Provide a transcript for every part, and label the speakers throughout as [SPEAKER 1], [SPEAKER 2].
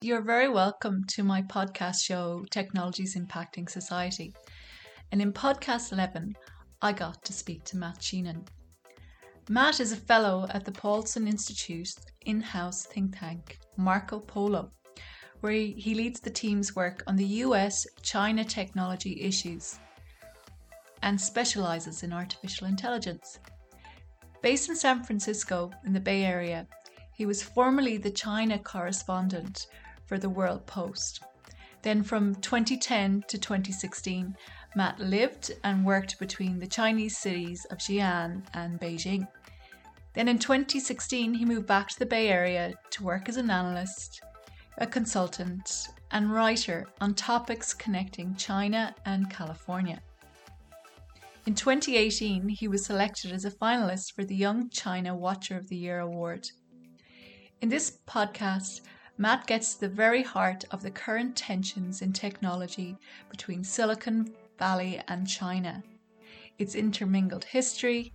[SPEAKER 1] You're very welcome to my podcast show, Technologies Impacting Society. And in podcast 11, I got to speak to Matt Sheehan. Matt is a fellow at the Paulson Institute's in house think tank, Macro Polo, where he leads the team's work on the US China technology issues and specializes in artificial intelligence. Based in San Francisco in the Bay Area, he was formerly the China correspondent for the World Post. Then from 2010 to 2016, Matt lived and worked between the Chinese cities of Xi'an and Beijing. Then in 2016, he moved back to the Bay Area to work as an analyst, a consultant, and writer on topics connecting China and California. In 2018, he was selected as a finalist for the Young China Watcher of the Year award. In this podcast, Matt gets to the very heart of the current tensions in technology between Silicon Valley and China, its intermingled history,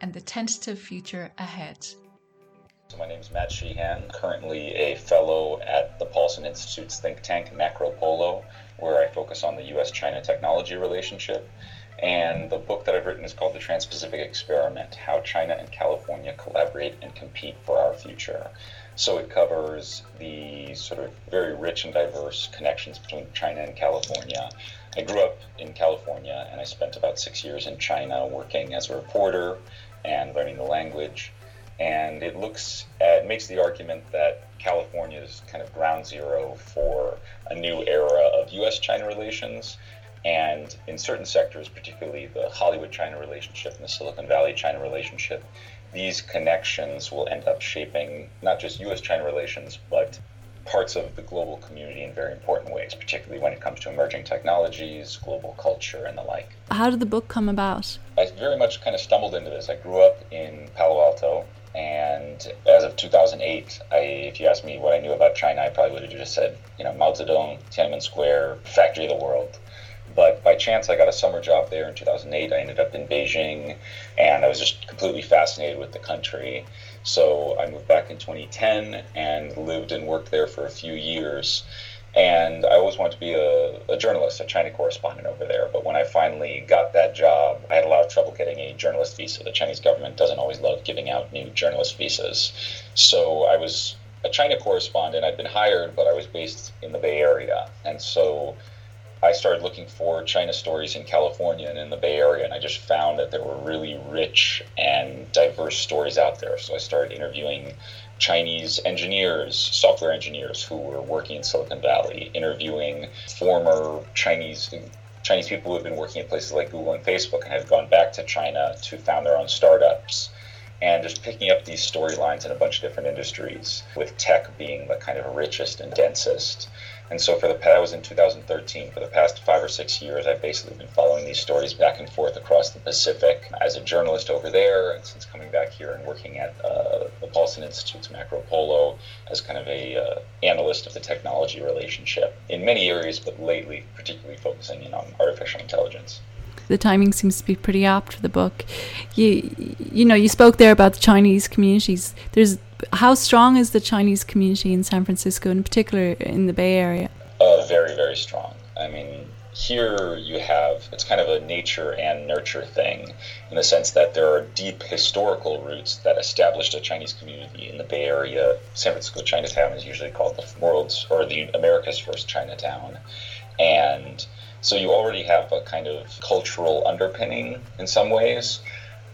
[SPEAKER 1] and the tentative future ahead.
[SPEAKER 2] So my name is Matt Sheehan, currently a fellow at the Paulson Institute's think tank Macro Polo, where I focus on the US China technology relationship. And the book that I've written is called The Trans Pacific Experiment How China and California Collaborate and Compete for Our Future. So it covers the sort of very rich and diverse connections between China and California. I grew up in California and I spent about six years in China working as a reporter and learning the language. And it looks uh, at, makes the argument that California is kind of ground zero for a new era of US China relations. And in certain sectors, particularly the Hollywood China relationship and the Silicon Valley China relationship, these connections will end up shaping not just US China relations, but parts of the global community in very important ways, particularly when it comes to emerging technologies, global culture, and the like.
[SPEAKER 1] How did the book come about?
[SPEAKER 2] I very much kind of stumbled into this. I grew up in Palo Alto, and as of 2008, I, if you asked me what I knew about China, I probably would have just said, you know, Mao Zedong, Tiananmen Square, factory of the world. But by chance, I got a summer job there in 2008. I ended up in Beijing, and I was just completely fascinated with the country. So I moved back in 2010 and lived and worked there for a few years. And I always wanted to be a, a, journalist, a China correspondent over there. But when I finally got that job, I had a lot of trouble getting a journalist visa. The Chinese government doesn't always love giving out new journalist visas. So I was a China correspondent. I'd been hired, but I was based in the Bay Area. And so I started looking for China stories in California and in the Bay Area, and I just found that there were really rich and diverse stories out there. So I started interviewing Chinese engineers, software engineers who were working in Silicon Valley, interviewing former Chinese Chinese people who have been working at places like Google and Facebook and have gone back to China to found their own startups. And just picking up these storylines in a bunch of different industries, with tech being the kind of richest and densest. And so for the that was in 2013. For the past five or six years, I've basically been following these stories back and forth across the Pacific as a journalist over there, and since coming back here and working at uh, the Paulson Institute's Macro Polo as kind of a uh, analyst of the technology relationship in many areas, but lately particularly focusing in on artificial intelligence
[SPEAKER 1] the timing seems to be pretty apt for the book. You you know you spoke there about the Chinese communities. There's how strong is the Chinese community in San Francisco, in particular in the Bay Area?
[SPEAKER 2] Uh, very, very strong. I mean, here you have it's kind of a nature and nurture thing in the sense that there are deep historical roots that established a Chinese community in the Bay Area. San Francisco Chinatown is usually called the world's or the America's first Chinatown, and so you already have a kind of cultural underpinning in some ways.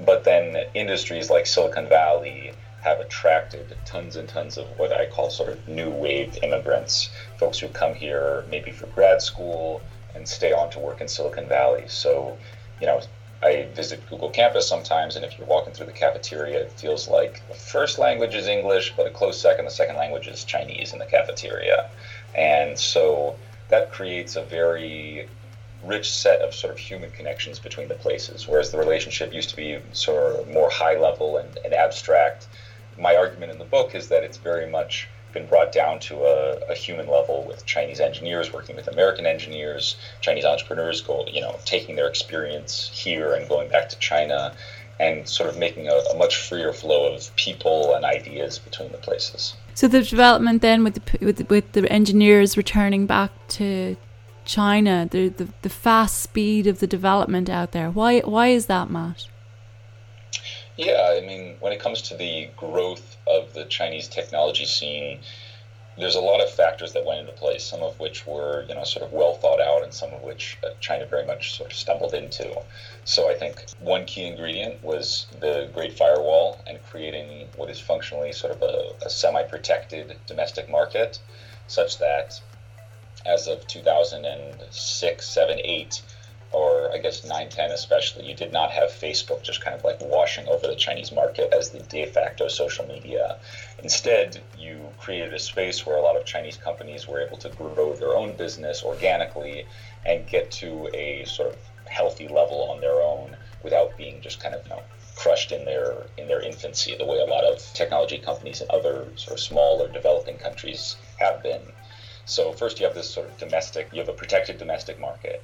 [SPEAKER 2] But then industries like Silicon Valley have attracted tons and tons of what I call sort of new wave immigrants, folks who come here maybe for grad school and stay on to work in Silicon Valley. So, you know, I visit Google campus sometimes, and if you're walking through the cafeteria, it feels like the first language is English, but a close second, the second language is Chinese in the cafeteria. And so that creates a very rich set of sort of human connections between the places, whereas the relationship used to be sort of more high level and, and abstract my argument in the book is that it's very much been brought down to a, a, human level with Chinese engineers working with American engineers, Chinese entrepreneurs go, you know, taking their experience here and going back to China and sort of making a, a, much freer flow of people and ideas between the places.
[SPEAKER 1] So the development then with the with with the engineers returning back to China, the, the the fast speed of the development out there. Why why is that, Matt?
[SPEAKER 2] Yeah, I mean, when it comes to the growth of the Chinese technology scene, there's a lot of factors that went into place, some of which were, you know, sort of well thought out, and some of which uh, China very much sort of stumbled into. So I think one key ingredient was the Great Firewall and creating what is functionally sort of a, a semi-protected domestic market, such that as of 2006, 7, 8, or I guess 9, 10 especially, you did not have Facebook just kind of like washing over the Chinese market as the de facto social media. Instead, you created a space where a lot of Chinese companies were able to grow their own business organically and get to a sort of healthy level on their own without being just kind of you know, crushed in their in their infancy the way a lot of technology companies in other sort of small or developing countries have been. So first you have this sort of domestic, you have a protected domestic market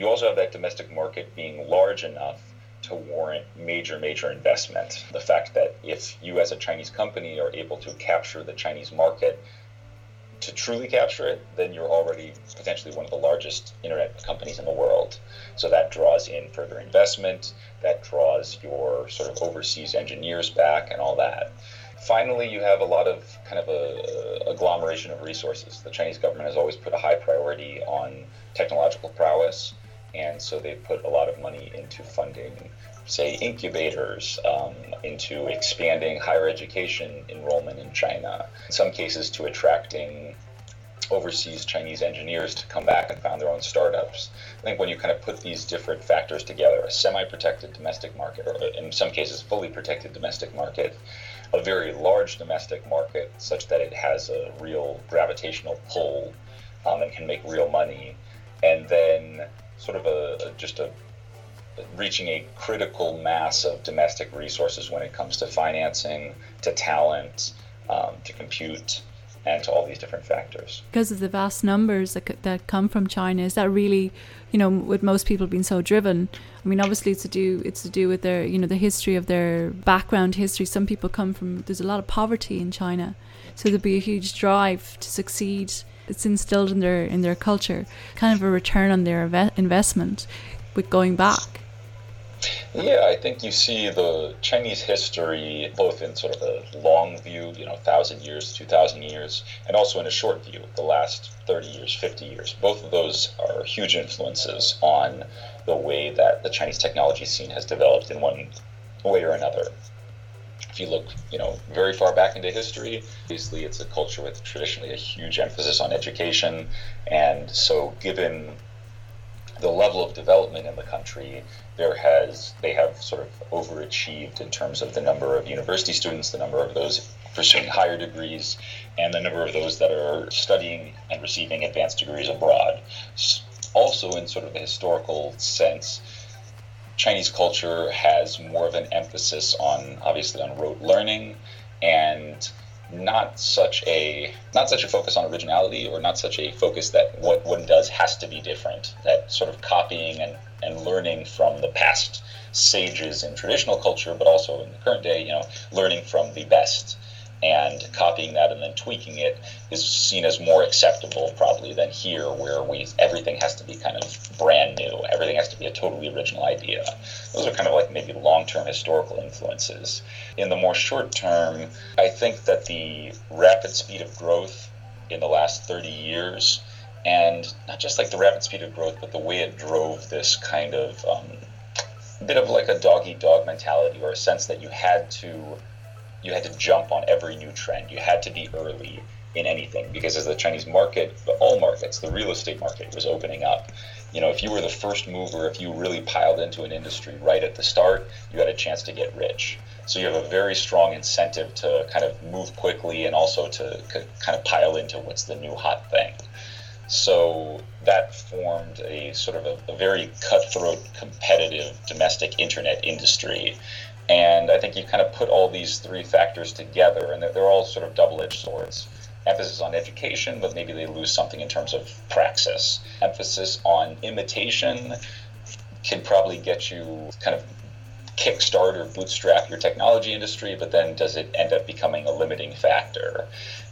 [SPEAKER 2] you also have that domestic market being large enough to warrant major, major investment. The fact that if you, as a Chinese company, are able to capture the Chinese market, to truly capture it, then you're already potentially one of the largest internet companies in the world. So that draws in further investment, that draws your sort of overseas engineers back, and all that. Finally, you have a lot of kind of a, a agglomeration of resources. The Chinese government has always put a high priority on technological prowess and so they put a lot of money into funding, say, incubators, um, into expanding higher education enrollment in China, in some cases to attracting overseas Chinese engineers to come back and found their own startups. I think when you kind of put these different factors together, a semi-protected domestic market, or in some cases fully protected domestic market, a very large domestic market such that it has a real gravitational pull um, and can make real money, and then sort of a, just a reaching a critical mass of domestic resources when it comes to financing, to talent, um, to compute, and to all these different factors.
[SPEAKER 1] Because of the vast numbers that, that come from China, is that really, you know, with most people being so driven? I mean, obviously, it's to do it's to do with their, you know, the history of their background history. Some people come from there's a lot of poverty in China, so there'd be a huge drive to succeed it's instilled in their in their culture, kind of a return on their investment with going back.
[SPEAKER 2] Yeah, I think you see the Chinese history both in sort of a long view, you know, thousand years, two thousand years, and also in a short view, the last thirty years, fifty years. Both of those are huge influences on the way that the Chinese technology scene has developed in one way or another if you look, you know, very far back into history, obviously it's a culture with traditionally a huge emphasis on education, and so given the level of development in the country, there has they have sort of overachieved in terms of the number of university students, the number of those pursuing higher degrees, and the number of those that are studying and receiving advanced degrees abroad. Also, in sort of a historical sense, Chinese culture has more of an emphasis on obviously on rote learning and not such a not such a focus on originality or not such a focus that what one does has to be different. That sort of copying and, and learning from the past sages in traditional culture but also in the current day you know learning from the best and copying that and then tweaking it is seen as more acceptable probably than here where we everything has to be kind of brand new. Everything has to be a totally original idea. Those are kind of like maybe long-term historical influences. In the more short term i think that the rapid speed of growth in the last 30 years and not just like the rapid speed of growth but the way it drove this kind of um, bit of like a dog eat dog mentality or a sense that you had to you had to jump on every new trend. You had to be early in anything because as the Chinese market, all markets, the real estate market was opening up. You know, if you were the first mover, if you really piled into an industry right at the start, you had a chance to get rich. So you have a very strong incentive to kind of move quickly and also to kind of pile into what's the new hot thing. So that formed a sort of a, a very cutthroat, competitive domestic internet industry and I think you kind of put all these three factors together, and they're, they're all sort of double edged swords. Emphasis on education, but maybe they lose something in terms of praxis. Emphasis on imitation can probably get you kind of kickstart or bootstrap your technology industry, but then does it end up becoming a limiting factor?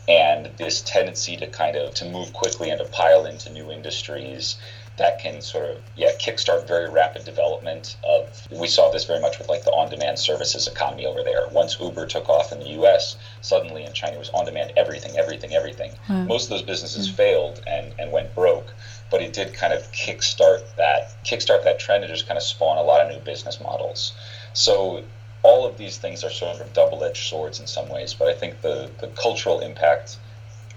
[SPEAKER 2] And this tendency to kind of to move quickly and to pile into new industries that can sort of yeah kickstart very rapid development of we saw this very much with like the on-demand services economy over there. Once uber took off in the us suddenly in china was on-demand everything everything everything. Most of those businesses mm. failed and and went broke but it did kind of kickstart that kickstart that trend and just kind of spawn a lot of new business models. So all of these things are sort of double-edged swords in some ways but i think the the cultural impact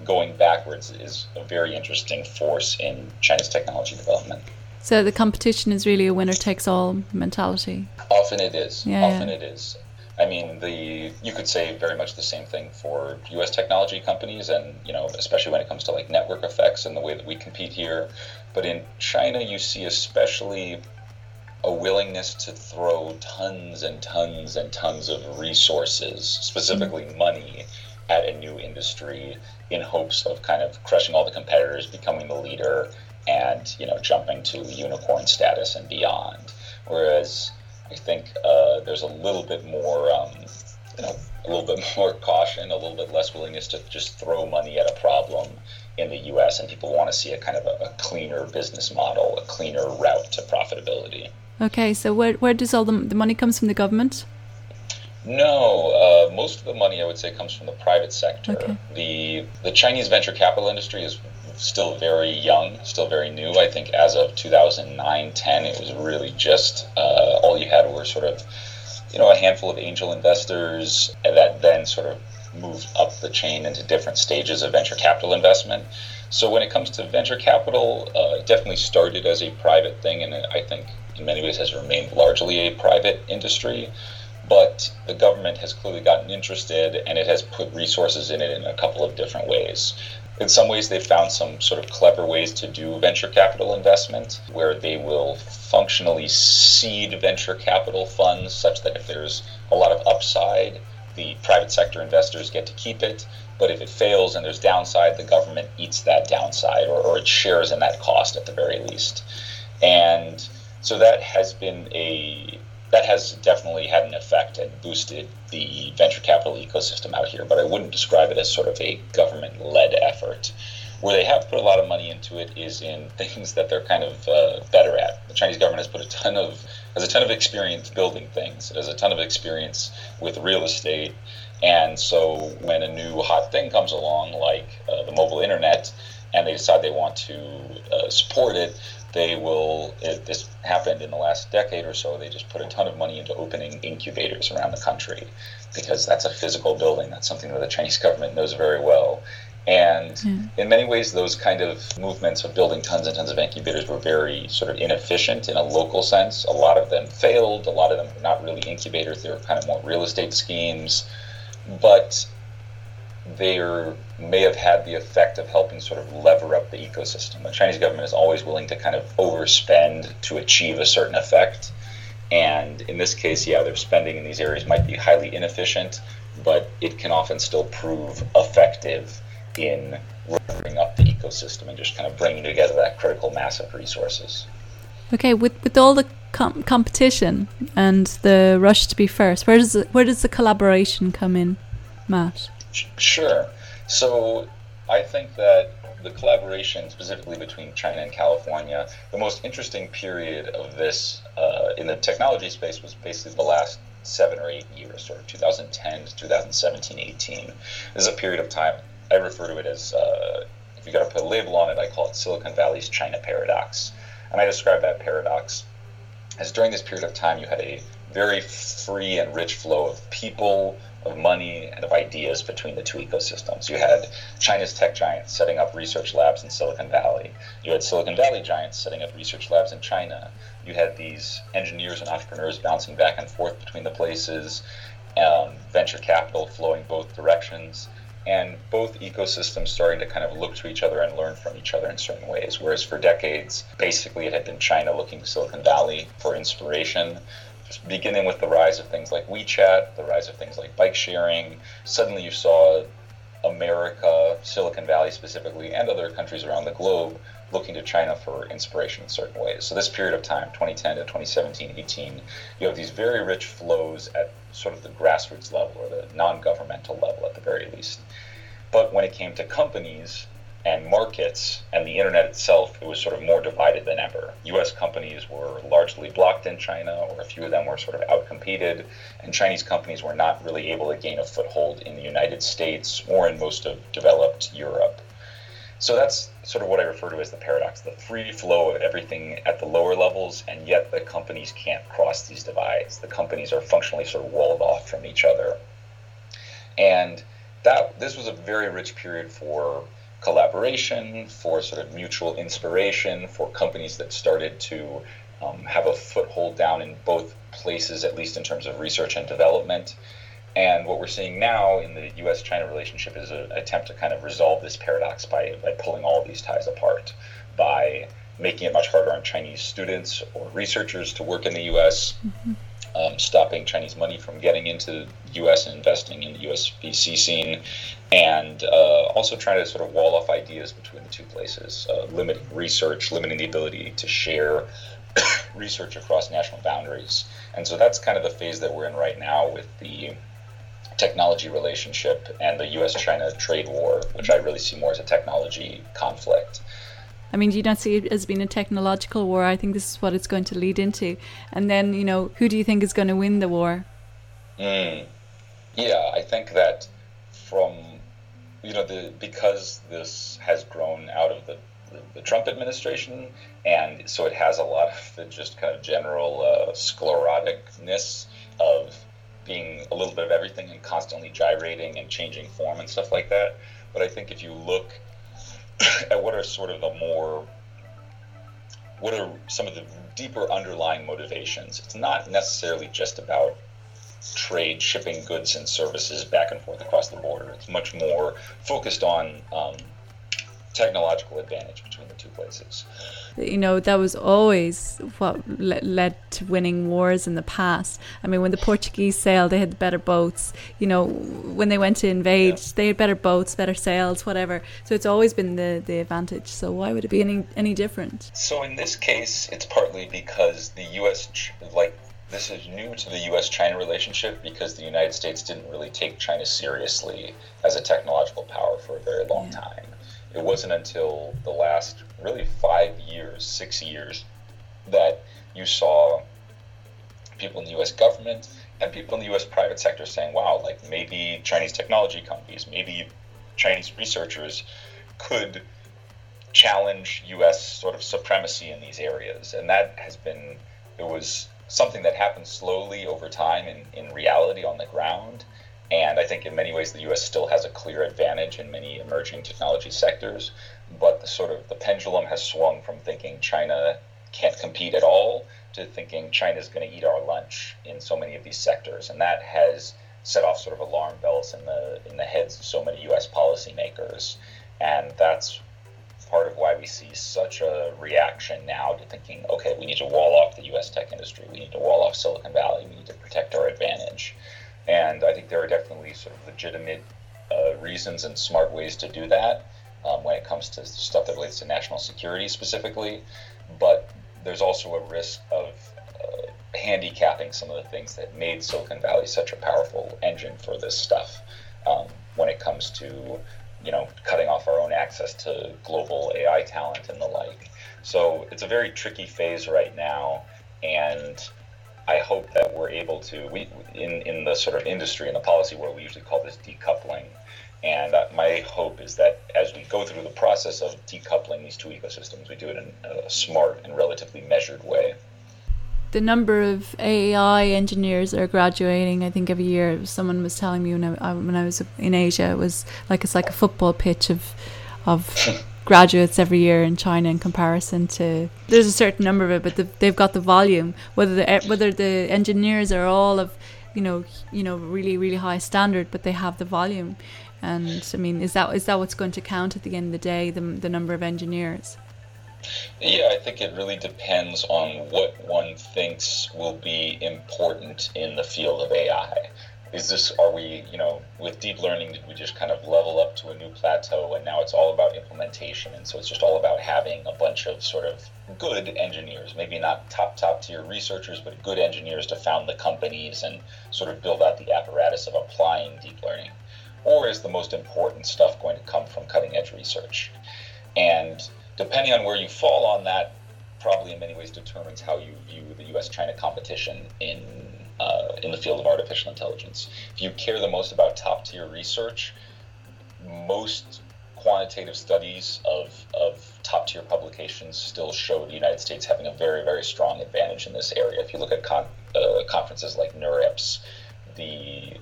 [SPEAKER 2] going backwards is a very interesting force in China's technology development.
[SPEAKER 1] So the competition is really a winner takes all mentality.
[SPEAKER 2] Often it is. Yeah, Often yeah. it is. I mean, the you could say very much the same thing for U.S. technology companies, and you know, especially when it comes to like network effects and the way that we compete here. But in China, you see especially a willingness to throw tons and tons and tons of resources, specifically mm-hmm. money, at a new industry in hopes of kind of crushing all the competitors, becoming the leader, and you know jumping to unicorn status and beyond. Whereas I think uh, there's a little bit more, um, you know, a little bit more caution, a little bit less willingness to just throw money at a problem in the U.S. and people want to see a kind of a, a cleaner business model, a cleaner route to profitability.
[SPEAKER 1] Okay, so where where does all the, the money comes from the government?
[SPEAKER 2] No, uh, most of the money I would say comes from the private sector. Okay. The the Chinese venture capital industry is still very young, still very new. I think as of 2009, 10, it was really just uh, all you had were sort of you know a handful of angel investors that then sort of moved up the chain into different stages of venture capital investment. So when it comes to venture capital, uh, it definitely started as a private thing, and I think in many ways has remained largely a private industry but the government has clearly gotten interested and it has put resources in it in a couple of different ways. In some ways, they've found some sort of clever ways to do venture capital investment where they will functionally seed venture capital funds such that if there's a lot of upside, the private sector investors get to keep it. But if it fails and there's downside, the government eats that downside or, or it shares in that cost at the very least. And so that has been a that has definitely had an effect and boosted the venture capital ecosystem out here, but I wouldn't describe it as sort of a government led effort. Where they have put a lot of money into it is in things that they're kind of uh, better at. The Chinese government has put a ton of has a ton of experience building things. It has a ton of experience with real estate, and so when a new hot thing comes along, like uh, the mobile internet, and they decide they want to uh, support it, they will it, this happened in the last decade or so they just put a ton of money into opening incubators around the country because that's a physical building that's something that the chinese government knows very well. And mm. in many ways those kind of movements of building tons and tons of incubators were very sort of inefficient in a local sense. A lot of them failed a lot of them were not really incubators they were kind of more real estate schemes. But they may have had the effect of helping sort of lever up the ecosystem. The Chinese government is always willing to kind of overspend to achieve a certain effect. And in this case, yeah, their spending in these areas might be highly inefficient, but it can often still prove effective in levering up the ecosystem and just kind of bringing together that critical mass of resources.
[SPEAKER 1] Okay, with with all the com- competition and the rush to be first, where does the, where does the collaboration come in, Matt?
[SPEAKER 2] Sure. So I think that the collaboration specifically between China and California, the most interesting period of this uh, in the technology space was basically the last seven or eight years, sort of 2010 to 2017, 18. This is a period of time, I refer to it as, uh, if you got to put a label on it, I call it Silicon Valley's China paradox. And I describe that paradox as during this period of time, you had a very free and rich flow of people, of money and of ideas between the two ecosystems. You had China's tech giants setting up research labs in Silicon Valley. You had Silicon Valley giants setting up research labs in China. You had these engineers and entrepreneurs bouncing back and forth between the places, um, venture capital flowing both directions, and both ecosystems starting to kind of look to each other and learn from each other in certain ways. Whereas for decades, basically it had been China looking to Silicon Valley for inspiration beginning with the rise of things like WeChat, the rise of things like bike sharing. Suddenly you saw America, Silicon Valley specifically, and other countries around the globe looking to China for inspiration in certain ways. So this period of time, 2010 to 2017, 18, you have these very rich flows at sort of the grassroots level or the non-governmental level at the very least. But when it came to companies and markets and the internet itself, it was sort of more divided than ever. US companies were largely blocked in China, or a few of them were sort of outcompeted, and Chinese companies were not really able to gain a foothold in the United States or in most of developed Europe. So that's sort of what I refer to as the paradox the free flow of everything at the lower levels, and yet the companies can't cross these divides. The companies are functionally sort of walled off from each other. And that this was a very rich period for collaboration, for sort of mutual inspiration, for companies that started to um, have a foothold down in both places, at least in terms of research and development. And what we're seeing now in the US China relationship is an attempt to kind of resolve this paradox by, by pulling all these ties apart, by making it much harder on Chinese students or researchers to work in the US, mm-hmm. Um, stopping Chinese money from getting into the US and investing in the US VC scene, and uh, also trying to sort of wall off ideas between the two places, uh, limiting research, limiting the ability to share research across national boundaries. And so that's kind of the phase that we're in right now with the technology relationship and the US China trade war, which I really see more as a technology conflict.
[SPEAKER 1] I mean, do you don't see it as being a technological war. I think this is what it's going to lead into. And then, you know, who do you think is going to win the war?
[SPEAKER 2] Mm. Yeah, I think that from, you know, the because this has grown out of the, the, the Trump administration, and so it has a lot of the just kind of general uh, scleroticness of being a little bit of everything and constantly gyrating and changing form and stuff like that. But I think if you look at what are sort of the more what are some of the deeper underlying motivations, it's not necessarily just about trade, shipping goods and services back and forth across the border. It's much more focused on um, technological advantage between the two places.
[SPEAKER 1] You know, that was always what led to winning wars in the past. I mean, when the Portuguese sailed, they had better boats. You know, when they went to invade, yeah. they had better boats, better sails, whatever. So it's always been the, the advantage. So why would it be any, any different?
[SPEAKER 2] So in this case, it's partly because the U.S., like, this is new to the US China relationship because the United States didn't really take China seriously as a technological power for a very long yeah. time it wasn't until the last really five years, six years, that you saw people in the US government and people in the US private sector saying, wow, like maybe Chinese technology companies, maybe Chinese researchers could challenge US sort of supremacy in these areas. And that has been, it was something that happened slowly over time in, in reality on the ground. And I think in many ways the U.S. still has a clear advantage in many emerging technology sectors. But the sort of the pendulum has swung from thinking China can't compete at all to thinking China is going to eat our lunch in so many of these sectors, and that has set off sort of alarm bells in the in the heads of so many U.S. policymakers, and that's part of why we see such a reaction now to thinking, okay, we need to wall off the U.S. tech industry, we need to wall off Silicon Valley, we need to protect our advantage. And I think there are definitely sort of legitimate uh, reasons and smart ways to do that um, when it comes to stuff that relates to national security specifically. But there's also a risk of uh, handicapping some of the things that made Silicon Valley such a powerful engine for this stuff um, when it comes to you know cutting off our own access to global AI talent and the like. So it's a very tricky phase right now, and I hope that we're able to we in in the sort of industry and the policy world we usually call this decoupling. And uh, my hope is that as we go through the process of decoupling these two ecosystems, we do it in a smart and relatively measured way.
[SPEAKER 1] The number of AI engineers that are graduating, I think every year, someone was telling me when I, when I was in Asia, it was like it's like a football pitch of of graduates every year in China in comparison to there's a certain number of it, but the, they've got the volume. Whether the whether the engineers are all of you know you know really really high standard, but they have the volume. And I mean, is that is that what's going to count at the end of the day? The the number of engineers.
[SPEAKER 2] Yeah, I think it really depends on what one thinks will be important in the field of AI is this are we you know with deep learning did we just kind of level up to a new plateau and now it's all about implementation? And so it's just all about having a bunch of sort of good engineers maybe not top top tier researchers but good engineers to found the companies and sort of build out the apparatus of applying deep learning. Or is the most important stuff going to come from cutting edge research? And depending on where you fall on that probably in many ways determines how you view the US China competition in uh, in the field of artificial intelligence. If you care the most about top tier research, most quantitative studies of, of top tier publications still show the United States having a very, very strong advantage in this area. If you look at con- uh, conferences like NeurIPS, the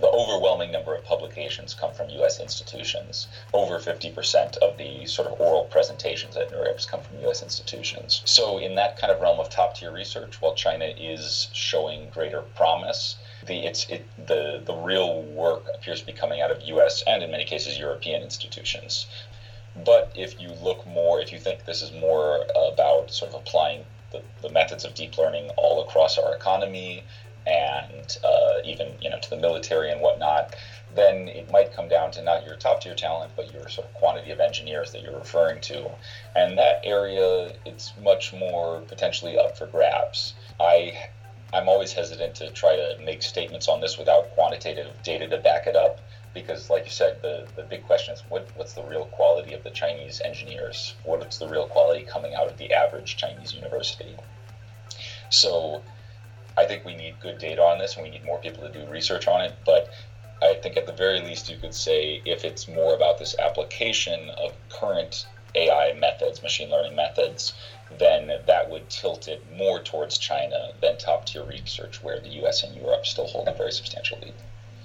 [SPEAKER 2] the overwhelming number of publications come from U.S. institutions. Over 50% of the sort of oral presentations at NeurIPS come from U.S. institutions. So, in that kind of realm of top tier research, while China is showing greater promise, the it's it the the real work appears to be coming out of U.S. and in many cases European institutions. But if you look more, if you think this is more about sort of applying the, the methods of deep learning all across our economy and uh, even you know to the military and whatnot, then it might come down to not your top tier talent, but your sort of quantity of engineers that you're referring to. And that area, it's much more potentially up for grabs. I I'm always hesitant to try to make statements on this without quantitative data to back it up because like you said the, the big question is what, what's the real quality of the chinese engineers what's the real quality coming out of the average chinese university so I think we need good data on this and we need more people to do research on it. But I think at the very least, you could say if it's more about this application of current AI methods, machine learning methods, then that would tilt it more towards China than top tier research, where the US and Europe still hold a very substantial lead.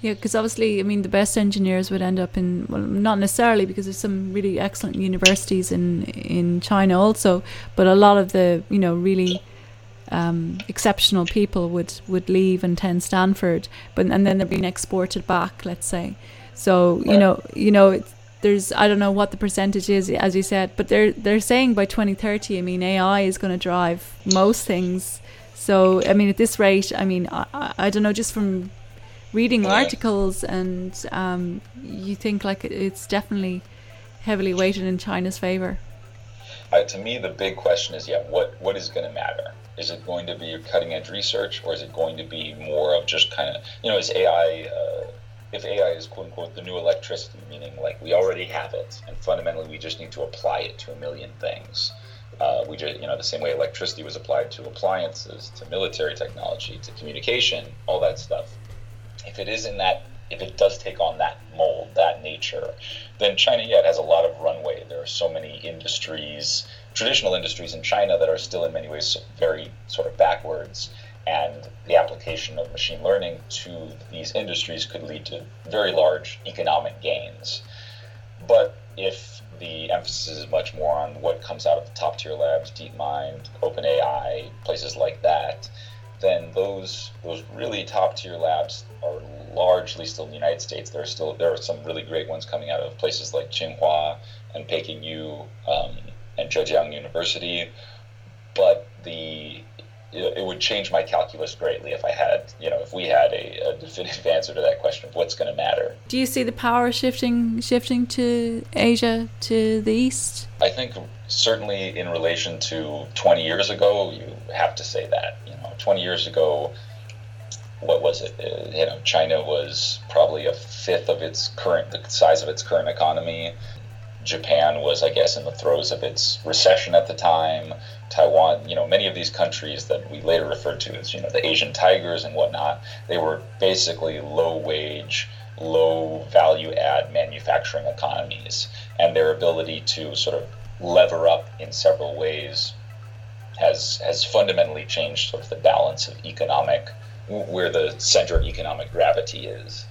[SPEAKER 1] Yeah, because obviously, I mean, the best engineers would end up in well, not necessarily because there's some really excellent universities in in China also, but a lot of the you know really um, exceptional people would, would leave and attend Stanford, but and then they're being exported back. Let's say, so you know, you know, there's I don't know what the percentage is, as you said, but they're they're saying by 2030. I mean, AI is going to drive most things. So I mean, at this rate, I mean, I, I don't know, just from reading articles and um, you think like it's definitely heavily weighted in China's favor.
[SPEAKER 2] Uh, to me, the big question is, yeah, what what is going to matter? Is it going to be cutting edge research, or is it going to be more of just kind of, you know, is AI, uh, if AI is quote unquote the new electricity, meaning like we already have it, and fundamentally we just need to apply it to a million things. Uh, we just, you know, the same way electricity was applied to appliances, to military technology, to communication, all that stuff. If it is in that, if it does take on that mold, that nature, then China yet has a lot of runway. There are so many industries traditional industries in China that are still in many ways very sort of backwards. And the application of machine learning to these industries could lead to very large economic gains. But if the emphasis is much more on what comes out of the top tier labs, DeepMind, OpenAI, places like that, then those those really top tier labs are largely still in the United States. There are still there are some really great ones coming out of places like Tsinghua and Peking U, um, and Zhejiang University, but the it would change my calculus greatly if I had, you know, if we had a, a definitive answer to that question of what's going to matter.
[SPEAKER 1] Do you see the power shifting shifting to Asia to the east?
[SPEAKER 2] I think certainly in relation to 20 years ago, you have to say that. You know, 20 years ago, what was it? Uh, you know, China was probably a fifth of its current the size of its current economy. Japan was, I guess, in the throes of its recession at the time. Taiwan, you know, many of these countries that we later referred to as, you know, the Asian tigers and whatnot, they were basically low wage, low value add manufacturing economies. And their ability to sort of lever up in several ways has, has fundamentally changed sort of the balance of economic, where the center of economic gravity is.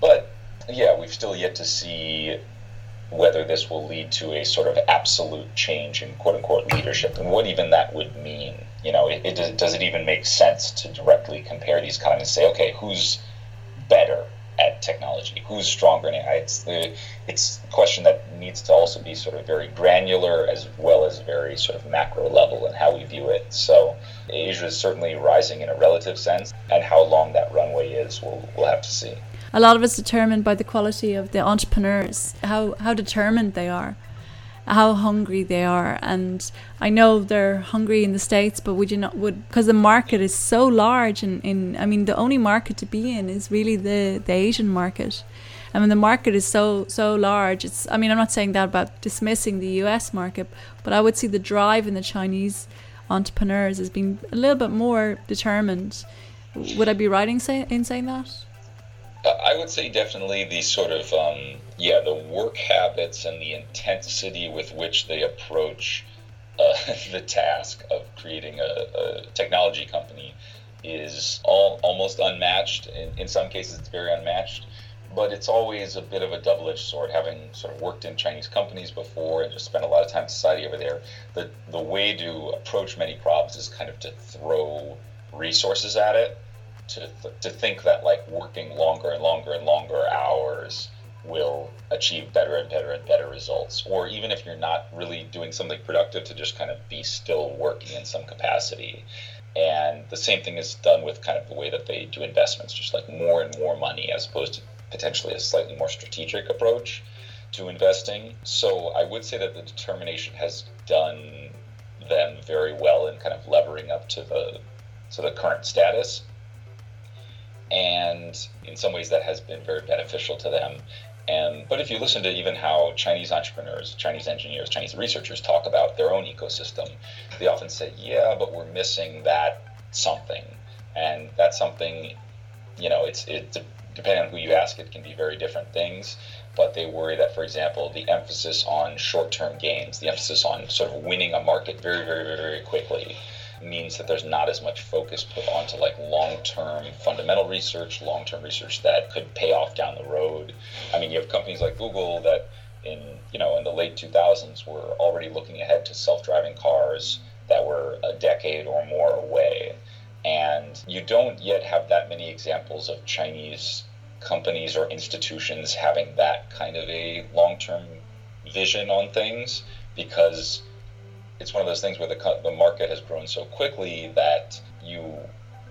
[SPEAKER 2] But yeah, we've still yet to see whether this will lead to a sort of absolute change in quote unquote leadership and what even that would mean. You know, it, it, does it even make sense to directly compare these economies and say, okay, who's better at technology? Who's stronger in AI? It's the it's a question that needs to also be sort of very granular as well as very sort of macro level in how we view it. So Asia is certainly rising in a relative sense, and how long that runway is, we'll we'll have to see.
[SPEAKER 1] A lot of it's determined by the quality of the entrepreneurs, how how determined they are how hungry they are and i know they're hungry in the states but would you not would because the market is so large and in, i mean the only market to be in is really the the asian market I mean, the market is so so large. It's. I mean, I'm not saying that about dismissing the U.S. market, but I would see the drive in the Chinese entrepreneurs as being a little bit more determined. Would I be right in, say, in saying that?
[SPEAKER 2] I would say definitely the sort of um, yeah the work habits and the intensity with which they approach uh, the task of creating a, a, technology company is all almost unmatched. In, in some cases, it's very unmatched, but it's always a bit of a double-edged sword. Having sort of worked in Chinese companies before and just spent a lot of time in society over there, the the way to approach many problems is kind of to throw resources at it to, to think that like working longer and longer and longer hours will achieve better and better and better results or even if you're not really doing something productive to just kind of be still working in some capacity and the same thing is done with kind of the way that they do investments just like more and more money as opposed to potentially a slightly more strategic approach to investing. So i would say that the determination has done them very well in kind of levering up to the to the current status. And in some ways that has been very beneficial to them. And but if you listen to even how Chinese entrepreneurs, Chinese engineers, Chinese researchers talk about their own ecosystem, they often say, "Yeah, but we're missing that something," and that something, you know, it's it depending on who you ask, it can be very different things. But they worry that, for example, the emphasis on short-term gains, the emphasis on sort of winning a market very, very, very, very quickly, means that there's not as much focus put onto like long-term fundamental research, long-term research that could pay off down the road. I mean, you have companies like Google that in you know in the late 2000s were already looking ahead to self-driving cars that were a decade or more away. And you don't yet have that many examples of Chinese companies or institutions having that kind of a long-term vision on things because it's one of those things where the the market has grown so quickly that you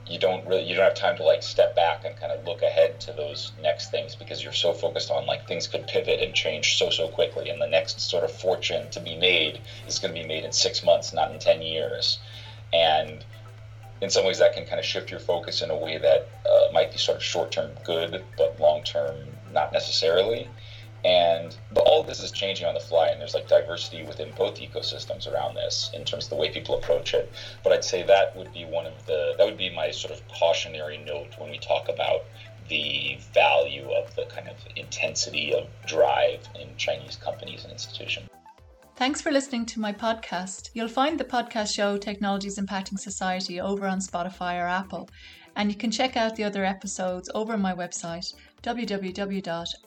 [SPEAKER 2] you don't really you don't have time to like step back and kind of look ahead to those next things because you're so focused on like things could pivot and change so so quickly and the next sort of fortune to be made is going to be made in 6 months not in 10 years. And in some ways that can kind of shift your focus in a way that uh, might be sort of short term good but long term not necessarily and but all this is changing on the fly, and there's like diversity within both ecosystems around this in terms of the way people approach it. But I'd say that would be one of the that would be my sort of cautionary note when we talk about the value of the kind of intensity of drive in Chinese companies and institutions.
[SPEAKER 1] Thanks for listening to my podcast. You'll find the podcast show Technologies Impacting Society over on Spotify or Apple, and you can check out the other episodes over on my website www.inaom.io.